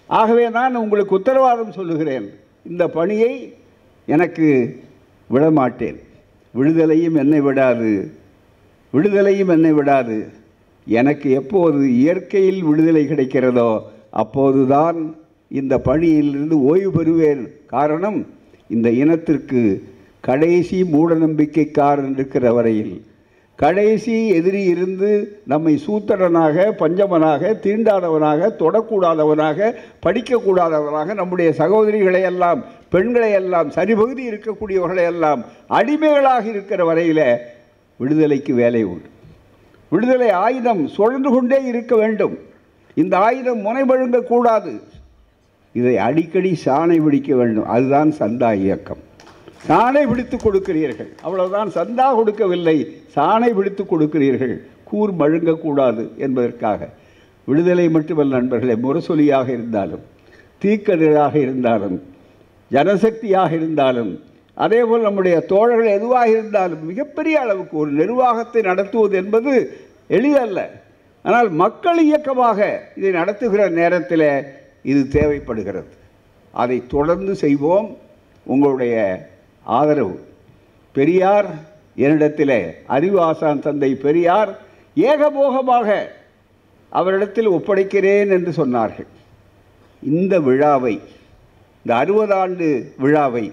ஆகவே நான் உங்களுக்கு உத்தரவாதம் சொல்லுகிறேன். இந்த பணியை எனக்கு விடமாட்டேன். விடுதலையும் என்னை விடாது. விடுதலையும் என்னை விடாது. எனக்கு எப்போது இயற்கையில் விடுதலை கிடைக்கிறதோ அப்போதுதான் இந்த பணியிலிருந்து ஓய்வு பெறுவேன். காரணம் இந்த இனத்திற்கு கடைசி மூடநம்பிக்கைக்காரன் இருக்கிற வரையில். கடைசி எதிரி இருந்து நம்மை சூத்திரனாக பஞ்சமனாக தீண்டாதவனாக தொடக்கூடாதவனாக படிக்கக்கூடாதவனாக நம்முடைய சகோதரிகளை எல்லாம் பெண்களை எல்லாம் சரிபகுதி இருக்கக்கூடியவர்களை எல்லாம் அடிமைகளாக இருக்கிற வரையில் விடுதலைக்கு வேலை உண்டு. விடுதலை ஆயுதம் சுழன்று கொண்டே இருக்க வேண்டும். இந்த ஆயுதம் முனைபழுங்கக்கூடாது. இதை அடிக்கடி சாணை பிடிக்க வேண்டும். அதுதான் சந்தா இயக்கம் சாணை பிடித்து கொடுக்கிறீர்கள். அவ்வளவுதான் சந்தா கொடுக்கவில்லை. சாணை பிடித்து கொடுக்கிறீர்கள். கூர் மழுங்கக்கூடாது என்பதற்காக. விடுதலை மட்டுமல்ல நண்பர்களே முரசொலியாக இருந்தாலும் தீக்கதிராக இருந்தாலும் ஜனசக்தியாக இருந்தாலும் அதேபோல் நம்முடைய தோழர்கள் எதுவாக இருந்தாலும் மிகப்பெரிய அளவுக்கு ஒரு நிர்வாகத்தை நடத்துவது என்பது எளிதல்ல. ஆனால் மக்கள் இயக்கமாக இதை நடத்துகிற நேரத்தில் இது தேவைப்படுகிறது. அதை தொடர்ந்து செய்வோம். உங்களுடைய ஆதரவு. பெரியார் என்னிடத்தில் அறிவு ஆசான் தந்தை பெரியார் ஏகபோகமாக அவரிடத்தில் ஒப்படைக்கிறேன் என்று சொன்னார்கள். இந்த விழாவை இந்த அறுபது ஆண்டு விழாவை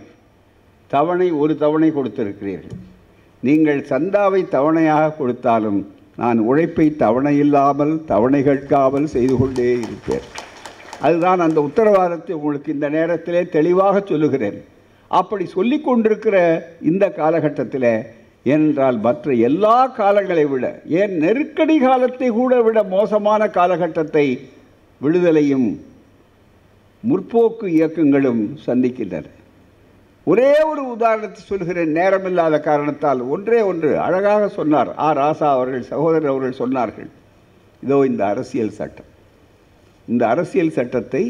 தவணை ஒரு தவணை கொடுத்திருக்கிறீர்கள். நீங்கள் சந்தாவை தவணையாக கொடுத்தாலும் நான் உழைப்பை தவணை இல்லாமல் தவணை கேட்காமல் செய்து கொண்டே இருப்பேன். அதுதான் அந்த உத்தரவாதத்தை உங்களுக்கு இந்த நேரத்திலே தெளிவாக சொல்லுகிறேன். அப்படி சொல்லி கொண்டிருக்கிற இந்த காலகட்டத்தில் ஏனென்றால் மற்ற எல்லா காலங்களை விட ஏன் நெருக்கடி காலத்தை கூட விட மோசமான காலகட்டத்தை விடுதலையும் முற்போக்கு இயக்கங்களும் சந்திக்கின்றன. ஒரே ஒரு உதாரணத்தை சொல்கிறேன் நேரமில்லாத காரணத்தால். ஒன்றே ஒன்று அழகாக சொன்னார். ஆ. ராசா அவர்கள் சகோதரர் அவர்கள் சொன்னார்கள் இதோ இந்த அரசியல் சட்டம். இந்த அரசியல் சட்டத்தை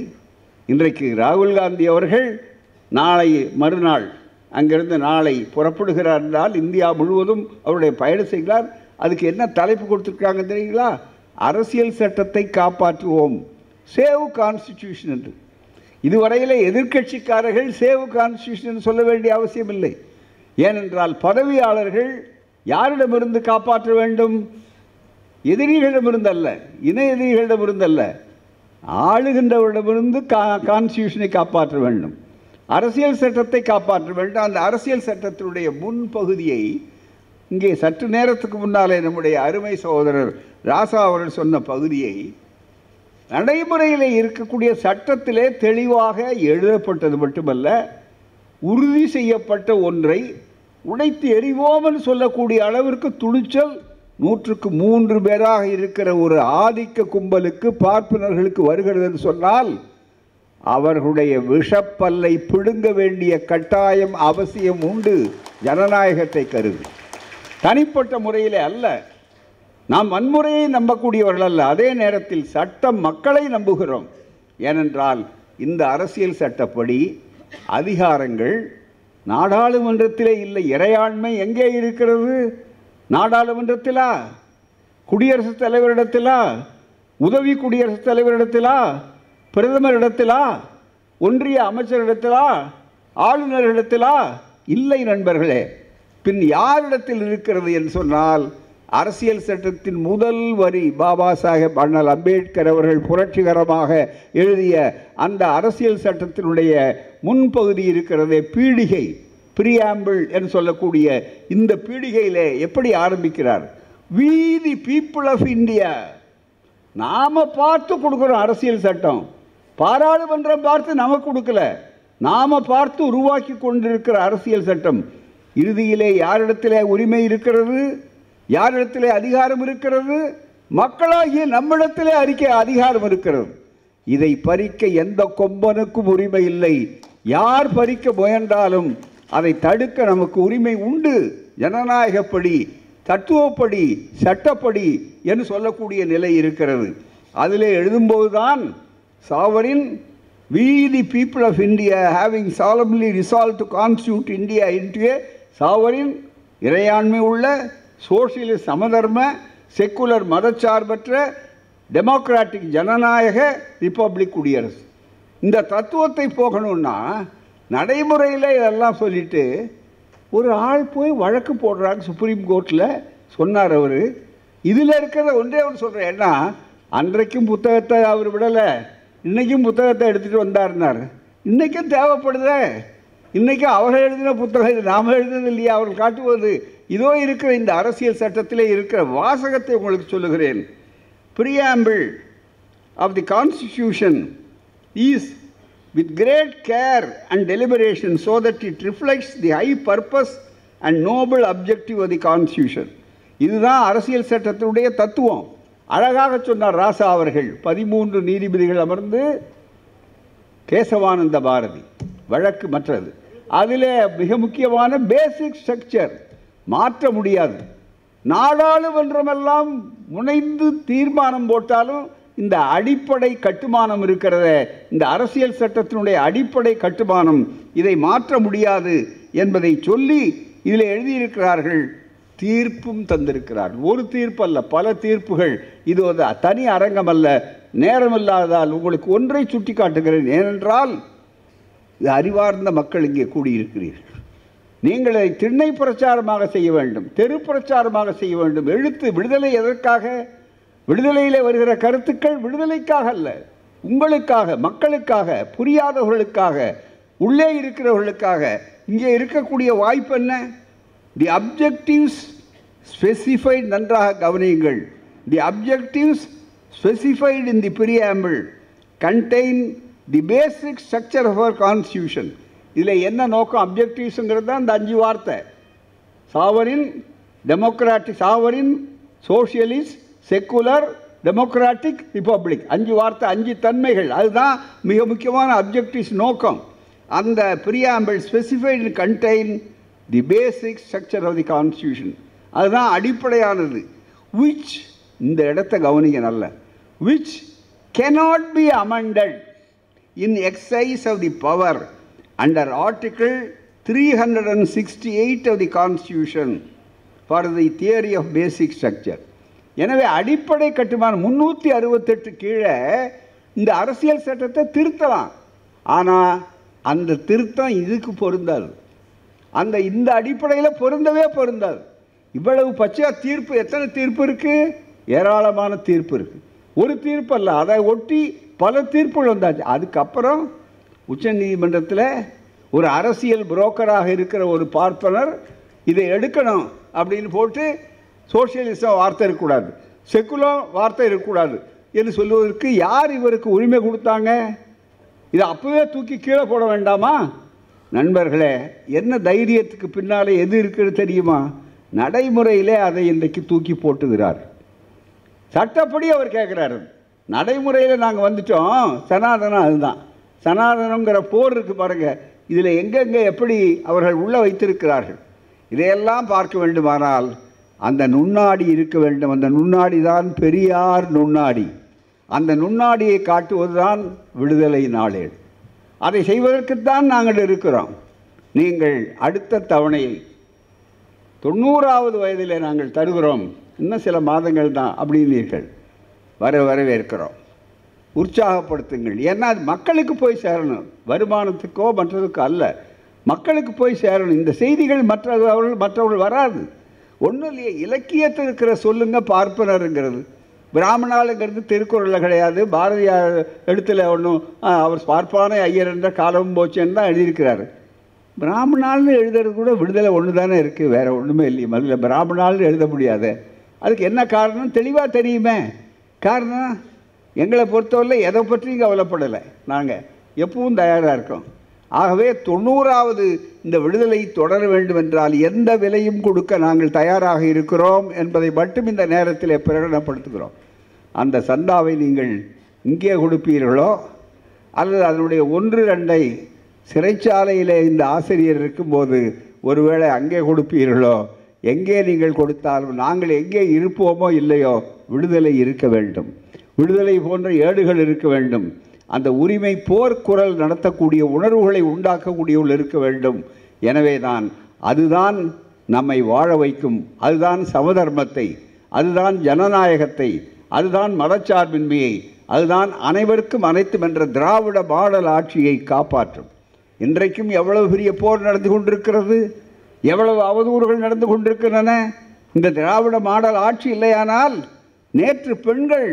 இன்றைக்கு ராகுல் காந்தி அவர்கள் நாளை மறுநாள் அங்கிருந்து நாளை புறப்படுகிறார் என்றால் இந்தியா முழுவதும் அவருடைய பயணம் செய்கிறார். அதுக்கு என்ன தலைப்பு கொடுத்துருக்காங்க தெரியுங்களா? அரசியல் சட்டத்தை காப்பாற்றுவோம். சேவ் கான்ஸ்டிடியூஷன் என்று. இதுவரையிலே எதிர்க்கட்சிக்காரர்கள் சேவ் கான்ஸ்டியூஷன் சொல்ல வேண்டிய அவசியம் இல்லை ஏனென்றால் பதவியாளர்கள் யாரிடமிருந்து காப்பாற்ற வேண்டும்? எதிரிகளிடமிருந்தல்ல இணை எதிரிகளிடமிருந்தல்ல ஆளுகின்றவரிடமிருந்து கா கான்ஸ்டியூஷனை காப்பாற்ற வேண்டும். அரசியல் சட்டத்தை காப்பாற்ற வேண்டும். அந்த அரசியல் சட்டத்தினுடைய முன்பகுதியை இங்கே சற்று நேரத்துக்கு முன்னாலே நம்முடைய அருமை சகோதரர் ராசா அவர்கள் சொன்ன பகுதியை நடைமுறையில் இருக்கக்கூடிய சட்டத்திலே தெளிவாக எழுதப்பட்டது மட்டுமல்ல உறுதி செய்யப்பட்ட ஒன்றை உடைத்து எறிவோம்னு சொல்லக்கூடிய அளவிற்கு துணிச்சல் நூற்றுக்கு மூன்று பேராக இருக்கிற ஒரு ஆதிக்க கும்பலுக்கு பார்ப்பனர்களுக்கு வருகிறது என்று சொன்னால் அவர்களுடைய விஷப்பல்லை பிடுங்க வேண்டிய கட்டாயம் அவசியம் உண்டு. ஜனநாயகத்தை கருதி. தனிப்பட்ட முறையில் அல்ல. நாம் வன்முறையை நம்பக்கூடியவர்கள் அல்ல. அதே நேரத்தில் சட்டம் மக்களை நம்புகிறோம். ஏனென்றால் இந்த அரசியல் சட்டப்படி அதிகாரங்கள் நாடாளுமன்றத்திலே இல்லை. இறையாண்மை எங்கே இருக்கிறது? நாடாளுமன்றத்திலா? குடியரசுத் தலைவரிடத்திலா? உதவி குடியரசுத் தலைவரிடத்திலா? பிரதமரிடத்திலா ஒன்றிய அமைச்சரிடத்திலா ஆளுநரிடத்திலா? இல்லை நண்பர்களே பின் யாரிடத்தில் இருக்கிறது என்று சொன்னால் அரசியல் சட்டத்தின் முதல் வரி பாபா சாஹேப் அண்ணல் அம்பேத்கர் அவர்கள் புரட்சிகரமாக எழுதிய அந்த அரசியல் சட்டத்தினுடைய முன்பகுதி இருக்கிறது பீடிகை பிரியாம்பிள் என்று சொல்லக்கூடிய இந்த பீடிகையிலே எப்படி ஆரம்பிக்கிறார்? வீதி பீப்புள் ஆஃப் இந்தியா நாம பார்த்து கொடுக்குறோம் அரசியல் சட்டம். பாராளுமன்றம் பார்த்து நமக்கு கொடுக்கல. நாம பார்த்து உருவாக்கி கொண்டிருக்கிற அரசியல் சட்டம். இறுதியிலே யாரிடத்திலே உரிமை இருக்கிறது? யாரிடத்திலே அதிகாரம் இருக்கிறது? மக்களாகிய நம்மிடத்திலே அறிக்கை அதிகாரம் இருக்கிறது. இதை பறிக்க எந்த கொம்பனுக்கும் உரிமை இல்லை. யார் பறிக்க முயன்றாலும் அதை தடுக்க நமக்கு உரிமை உண்டு. ஜனநாயகப்படி தத்துவப்படி சட்டப்படி என்று சொல்லக்கூடிய நிலை இருக்கிறது. அதிலே எழுதும்போதுதான் sovereign we the people of India having solemnly resolved to constitute India into a sovereign இறையாண்மை உள்ள சோசியலிஸ்ட் சமதர்ம செக்குலர் மதச்சார்பற்ற டெமோக்ராட்டிக் ஜனநாயக ரிப்பப்ளிக் குடியரசு. இந்த தத்துவத்தை போகணும்னா நடைமுறையில் இதெல்லாம் சொல்லிட்டு ஒரு ஆள் போய் வழக்கு போடுறாங்க சுப்ரீம் கோர்ட்டில் சொன்னார் அவர். இதில் இருக்கிறத ஒன்றே அவர் சொல்கிறேன் ஏன்னா அன்றைக்கும் புத்தகத்தை அவர் விடலை. இன்றைக்கும் புத்தகத்தை எடுத்துகிட்டு வந்தார்னார் இன்றைக்கும் தேவைப்படுதே. இன்றைக்கும் அவர்கள் எழுதின புத்தகம் இது நாம் எழுதுனது இல்லையா? அவர்கள் காட்டுவது இதோ இருக்கிற இந்த அரசியல் சட்டத்திலே இருக்கிற வாசகத்தை உங்களுக்கு சொல்லுகிறேன். Preamble of the constitution is with great care and deliberation so that it reflects the high purpose and noble objective of the constitution இதுதான் அரசியல் சட்டத்தினுடைய தத்துவம். அழகாக சொன்னார் ராசா அவர்கள். பதிமூன்று நீதிபதிகள் அமர்ந்து கேசவானந்த பாரதி வழக்கு மற்றது. அதில் மிக முக்கியமான பேசிக் ஸ்ட்ரக்சர் மாற்ற முடியாது. நாடாளுமன்றமெல்லாம் முனைந்து தீர்மானம் போட்டாலும் இந்த அடிப்படை கட்டுமானம் இருக்கிறத இந்த அரசியல் சட்டத்தினுடைய அடிப்படை கட்டுமானம் இதை மாற்ற முடியாது என்பதை சொல்லி இதில் எழுதியிருக்கிறார்கள் தீர்ப்பும் தந்திருக்கிறார். ஒரு தீர்ப்பு அல்ல பல தீர்ப்புகள். இது ஒரு தனி அரங்கம் அல்ல நேரமில்லாததால் உங்களுக்கு ஒன்றை சுட்டி காட்டுகிறேன் ஏனென்றால் இது அறிவார்ந்த மக்கள் இங்கே கூடியிருக்கிறீர்கள். நீங்கள் அதை திண்ணை பிரச்சாரமாக செய்ய வேண்டும் தெரு பிரச்சாரமாக செய்ய வேண்டும். எழுத்து விடுதலை எதற்காக? விடுதலையில் வருகிற கருத்துக்கள் விடுதலைக்காக அல்ல. உங்களுக்காக மக்களுக்காக புரியாதவர்களுக்காக உள்ளே இருக்கிறவர்களுக்காக. இங்கே இருக்கக்கூடிய வாய்ப்பு என்ன? தி அப்ஜெக்டிவ்ஸ் ஸ்பெசிஃபைட் நன்றாக கவனியுங்கள். The objectives specified in the preamble contain the basic structure of our constitution இதில் என்ன நோக்கம்? அப்ஜெக்டிவ்ஸுங்கிறது தான் இந்த அஞ்சு வார்த்தை. Sovereign democratic sovereign socialist secular democratic republic அஞ்சு வார்த்தை அஞ்சு தன்மைகள். அதுதான் மிக முக்கியமான அப்ஜெக்டிவ்ஸ் நோக்கம். அந்த preamble specified contain the basic structure of the constitution அதுதான் அடிப்படையானது. விச் இந்த இடத்த கவனிக்க நல்ல. Which cannot be amended in exercise of the power under article three hundred and sixty eight of the constitution for the theory of basic structure எனவே அடிப்படை கட்டுமானம் முன்னூற்றி அறுபத்தெட்டு கீழே இந்த அரசியல் சட்டத்தை திருத்தலாம். ஆனால் அந்த திருத்தம் இதுக்கு பொருந்தாது. அந்த இந்த அடிப்படையில் பொருந்தவே பொருந்தாது. இவ்வளவு பச்சையாக தீர்ப்பு எத்தனை தீர்ப்பு இருக்குது ஏராளமான தீர்ப்பு இருக்குது ஒரு தீர்ப்பு அல்ல அதை ஒட்டி பல தீர்ப்புகள் வந்தாச்சு. அதுக்கப்புறம் உச்ச நீதிமன்றத்தில் ஒரு அரசியல் புரோக்கராக இருக்கிற ஒரு பார்ப்பனர் இதை எடுக்கணும் அப்படின்னு போட்டு சோசியலிசம் வார்த்தை இருக்கக்கூடாது செக்குலம் வார்த்தை இருக்கக்கூடாது என்று சொல்லுவதற்கு யார் இவருக்கு உரிமை கொடுத்தாங்க? இதை அப்போவே தூக்கி கீழே போட வேண்டாமா? நண்பர்களே என்ன தைரியத்துக்கு பின்னாலே எது இருக்குன்னு தெரியுமா? நடைமுறையிலே அதை இன்றைக்கு தூக்கி போட்டுகிறார். சட்டப்படி அவர் கேட்குறாரு. நடைமுறையில் நாங்கள் வந்துட்டோம். சனாதனம் அதுதான். சனாதனங்கிற போர் இருக்குது பாருங்கள் இதில் எங்கெங்கே எப்படி அவர்கள் உள்ளே வைத்திருக்கிறார்கள்? இதையெல்லாம் பார்க்க வேண்டுமானால் அந்த நுண்ணாடி இருக்க வேண்டும். அந்த நுண்ணாடி தான் பெரியார் நுண்ணாடி. அந்த நுண்ணாடியை காட்டுவதுதான் விடுதலை நாளேடு. அதை செய்வதற்குத்தான் நாங்கள் இருக்கிறோம். நீங்கள் அடுத்த தவணையை தொண்ணூறாவது வயதில் நாங்கள் தருகிறோம். இன்னும் சில மாதங்கள் தான் அப்படின்னீர்கள். வர வரவேற்கிறோம். உற்சாகப்படுத்துங்கள். ஏன்னா அது மக்களுக்கு போய் சேரணும். வருமானத்துக்கோ மற்றதுக்கோ அல்ல. மக்களுக்கு போய் சேரணும். இந்த செய்திகள் மற்றவர்கள் மற்றவர்கள் வராது. ஒன்றும் இல்லையே. இலக்கியத்தில் இருக்கிற சொல்லுங்க பார்ப்பனருங்கிறது. பிராமணாளுங்கிறது திருக்குறளில் கிடையாது. பாரதியார் எழுத்தில் ஒன்றும் அவர் பார்ப்பான ஐயர் என்ற காலமும் போச்சேன்னு தான் எழுதியிருக்கிறாரு. பிராமணால்னு எழுதுறது கூட விடுதலை ஒன்று தானே இருக்குது வேறு ஒன்றுமே இல்லையே. முதல்ல பிராமணால்னு எழுத முடியாது. அதுக்கு என்ன காரணம்? தெளிவாக தெரியுமே. காரணம் எங்களை பொறுத்தவரை எதை பற்றியும் கவலைப்படலை நாங்கள் எப்பவும் தயாராக இருக்கோம். ஆகவே தொண்ணூறாவது இந்த விடுதலை தொடர வேண்டும் என்றால் எந்த விலையும் கொடுக்க நாங்கள் தயாராக இருக்கிறோம் என்பதை மட்டும் இந்த நேரத்தில் பிரகடனப்படுத்துகிறோம். அந்த சந்தாவை நீங்கள் இங்கே கொடுப்பீர்களோ? அல்லது அதனுடைய ஒன்று ரெண்டை சிறைச்சாலையில் இந்த ஆசிரியர் இருக்கும்போது ஒருவேளை அங்கே கொடுப்பீர்களோ? எங்கே நீங்கள் கொடுத்தாலும் நாங்கள் எங்கே இருப்போமோ இல்லையோ விடுதலை இருக்க வேண்டும். விடுதலை போன்ற ஏடுகள் இருக்க வேண்டும். அந்த உரிமை போர்க்குரல் நடத்தக்கூடிய உணர்வுகளை உண்டாக்கக்கூடியவள் இருக்க வேண்டும். எனவே தான் அதுதான் நம்மை வாழ வைக்கும். அதுதான் சமதர்மத்தை அதுதான் ஜனநாயகத்தை அதுதான் மதச்சார்பின்மையை அதுதான் அனைவருக்கும் அனைத்தும் என்ற திராவிட மாடல் ஆட்சியை காப்பாற்றும். இன்றைக்கும் எவ்வளவு பெரிய போர் நடந்து கொண்டிருக்கிறது? எவ்வளவு அவதூறுகள் நடந்து கொண்டிருக்கின்றன? இந்த திராவிட மாடல் ஆட்சி இல்லையானால் நேற்று பெண்கள்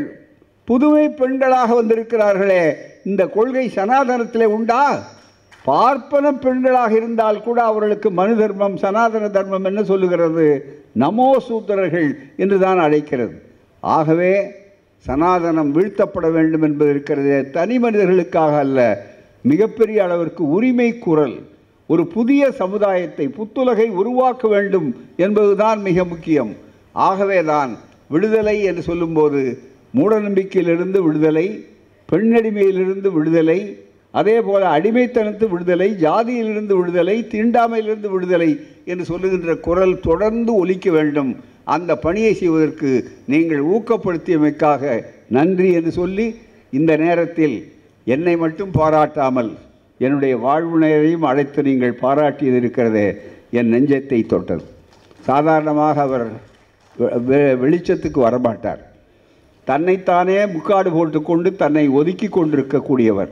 புதுமை பெண்களாக வந்திருக்கிறார்களே இந்த கொள்கை சனாதனத்திலே உண்டா? பார்ப்பன பெண்களாக இருந்தால் கூட அவர்களுக்கு மனு தர்மம் சனாதன தர்மம் என்ன சொல்லுகிறது? நமோ சூத்திரர்கள் என்று தான் அழைக்கிறது. ஆகவே சனாதனம் வீழ்த்தப்பட வேண்டும் என்பது இருக்கிறது தனி மனிதர்களுக்காக அல்ல. மிகப்பெரிய அளவிற்கு உரிமை குரல் ஒரு புதிய சமுதாயத்தை புத்துலகை உருவாக்க வேண்டும் என்பதுதான் மிக முக்கியம். ஆகவேதான் விடுதலை என்று சொல்லும்போது மூடநம்பிக்கையிலிருந்து விடுதலை பெண்ணடிமையிலிருந்து விடுதலை அதே போல அடிமைத்தனத்து விடுதலை ஜாதியிலிருந்து விடுதலை தீண்டாமையிலிருந்து விடுதலை என்று சொல்லுகின்ற குரல் தொடர்ந்து ஒலிக்க வேண்டும். அந்த பணியை செய்வதற்கு நீங்கள் ஊக்கப்படுத்தியமைக்காக நன்றி என்று சொல்லி இந்த நேரத்தில் என்னை மட்டும் பாராட்டாமல் என்னுடைய வாழ்வுநரையும் அழைத்து நீங்கள் பாராட்டியது இருக்கிறதே என் நெஞ்சத்தை தொட்டது. சாதாரணமாக அவர் வெ- வெ- வெளிச்சத்துக்கு வரமாட்டார். தன்னைத்தானே முக்காடு போட்டுக்கொண்டு தன்னை ஒதுக்கி கொண்டிருக்கக்கூடியவர்.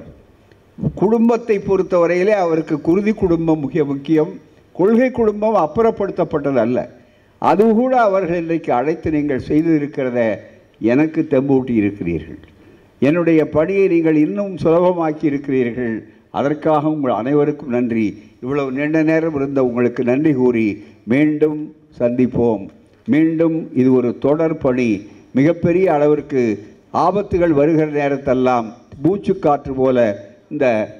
குடும்பத்தை பொறுத்தவரையிலே அவருக்கு குருதி குடும்பம் முக்கிய முக்கியம். கொள்கை குடும்பம் அப்புறப்படுத்தப்பட்டது அல்ல அது கூட அவர்கள் இன்றைக்கு அழைத்து நீங்கள் செய்திருக்கிறத எனக்கு தெம்பூட்டி இருக்கிறீர்கள். என்னுடைய பணியை நீங்கள் இன்னும் சுலபமாக்கி இருக்கிறீர்கள் அதற்காக உங்கள் அனைவருக்கும் நன்றி. இவ்வளவு நீண்ட நேரம் இருந்த உங்களுக்கு நன்றி கூறி மீண்டும் சந்திப்போம். மீண்டும் இது ஒரு தொடர் பணி. மிகப்பெரிய அளவிற்கு ஆபத்துகள் வருகிற நேரத்தெல்லாம் மூச்சுக்காற்று போல இந்த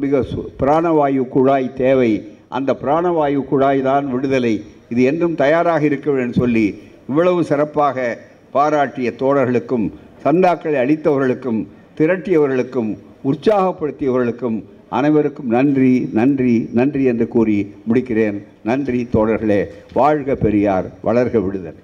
மிக சு- பிராணவாயு குழாய் தேவை. அந்த பிராணவாயு குழாய் தான் விடுதலை. இது என்றும் தயாராக இருக்க வேண்டும் சொல்லி இவ்வளவு சிறப்பாக பாராட்டிய தோழர்களுக்கும் சந்தாக்களை அளித்தவர்களுக்கும் திரட்டியவர்களுக்கும் உற்சாகப்படுத்தியவர்களுக்கும் அனைவருக்கும் நன்றி நன்றி நன்றி என்று கூறி முடிக்கிறேன். நன்றி தோழர்களே. வாழ்க பெரியார் வளர்க விடுதல்.